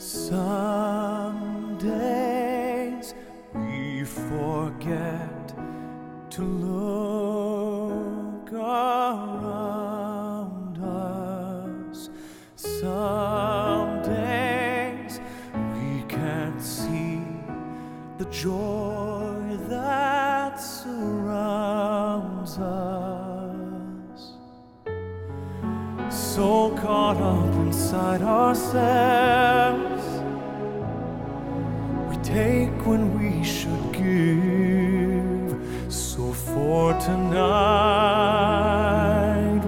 Some days we forget to look So caught up inside ourselves, we take when we should give. So for tonight,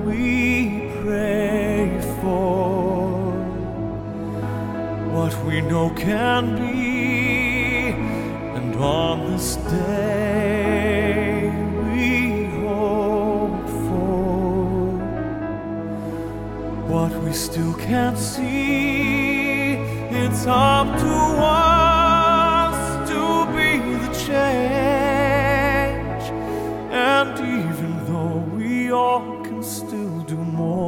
we pray for what we know can be, and on this day we still can't see. It's up to us to be the change, and even though we all can still do more.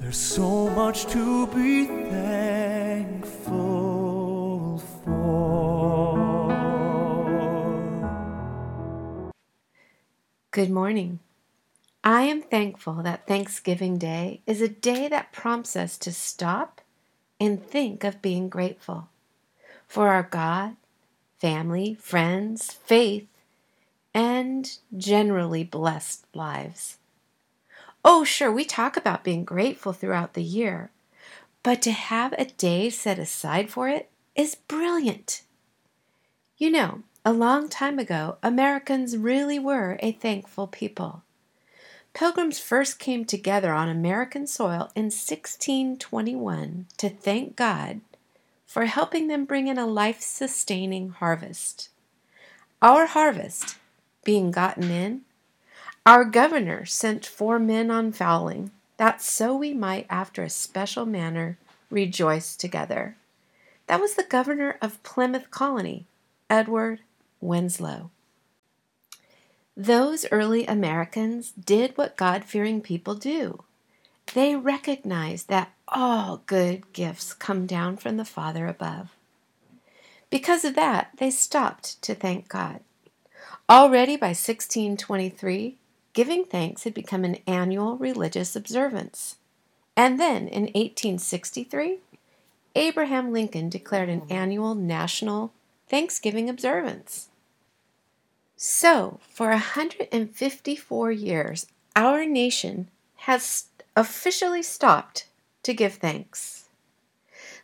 There's so much to be thankful for. Good morning. I am thankful that Thanksgiving Day is a day that prompts us to stop and think of being grateful for our God, family, friends, faith, and generally blessed lives. Oh, sure, we talk about being grateful throughout the year, but to have a day set aside for it is brilliant. You know, a long time ago, Americans really were a thankful people. Pilgrims first came together on American soil in 1621 to thank God for helping them bring in a life sustaining harvest. Our harvest being gotten in, our governor sent four men on fowling, that so we might, after a special manner, rejoice together. That was the governor of Plymouth Colony, Edward Winslow. Those early Americans did what God fearing people do. They recognized that all good gifts come down from the Father above. Because of that, they stopped to thank God. Already by 1623, giving thanks had become an annual religious observance. And then in 1863, Abraham Lincoln declared an annual national Thanksgiving observance. So, for 154 years, our nation has officially stopped to give thanks.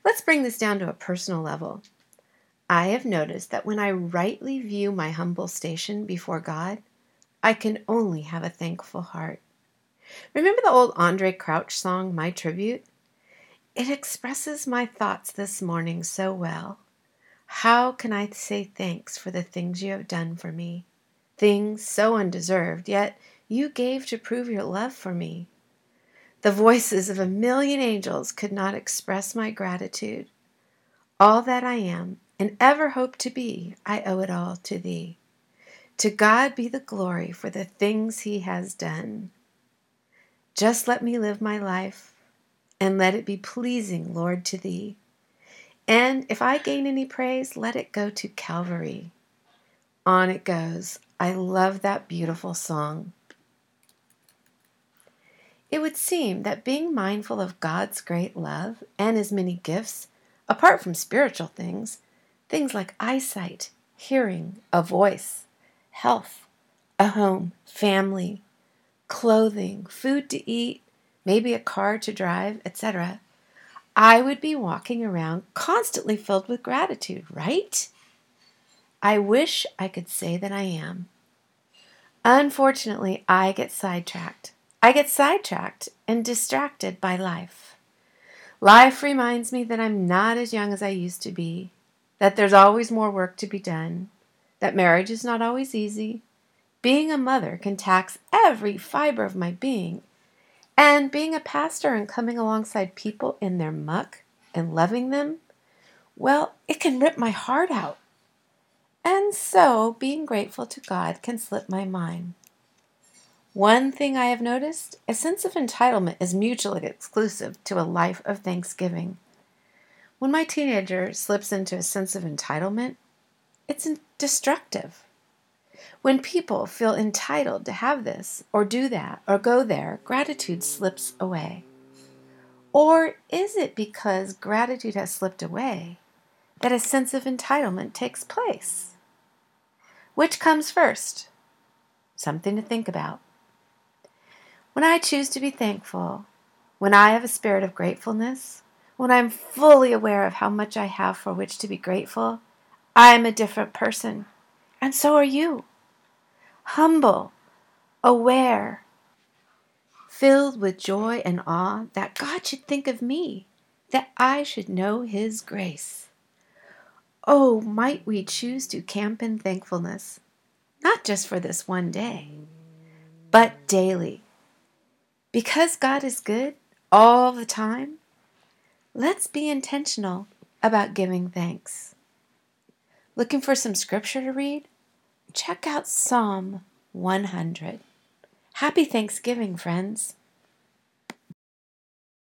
Let's bring this down to a personal level. I have noticed that when I rightly view my humble station before God, I can only have a thankful heart. Remember the old Andraé Crouch song, My Tribute? It expresses my thoughts this morning so well. How can I say thanks for the things you have done for me? Things so undeserved, yet you gave to prove your love for me. The voices of a million angels could not express my gratitude. All that I am and ever hope to be, I owe it all to thee. To God be the glory for the things he has done. Just let me live my life and let it be pleasing, Lord, to thee. And if I gain any praise, let it go to Calvary. On it goes. I love that beautiful song. It would seem that being mindful of God's great love and his many gifts, apart from spiritual things, things like eyesight, hearing, a voice, health, a home, family, clothing, food to eat, maybe a car to drive, etc., I would be walking around constantly filled with gratitude, right? I wish I could say that I am. Unfortunately, I get sidetracked. I get sidetracked and distracted by life. Life reminds me that I'm not as young as I used to be, that there's always more work to be done, that marriage is not always easy. Being a mother can tax every fiber of my being, and being a pastor and coming alongside people in their muck and loving them, well, it can rip my heart out. And so being grateful to God can slip my mind. One thing I have noticed a sense of entitlement is mutually exclusive to a life of thanksgiving. When my teenager slips into a sense of entitlement, it's destructive. When people feel entitled to have this, or do that, or go there, gratitude slips away. Or is it because gratitude has slipped away that a sense of entitlement takes place? Which comes first? Something to think about. When I choose to be thankful, when I have a spirit of gratefulness, when I'm fully aware of how much I have for which to be grateful, I am a different person. And so are you. Humble, aware, filled with joy and awe that God should think of me, that I should know His grace. Oh, might we choose to camp in thankfulness, not just for this one day, but daily. Because God is good all the time, let's be intentional about giving thanks. Looking for some scripture to read? Check out Psalm 100. Happy Thanksgiving, friends.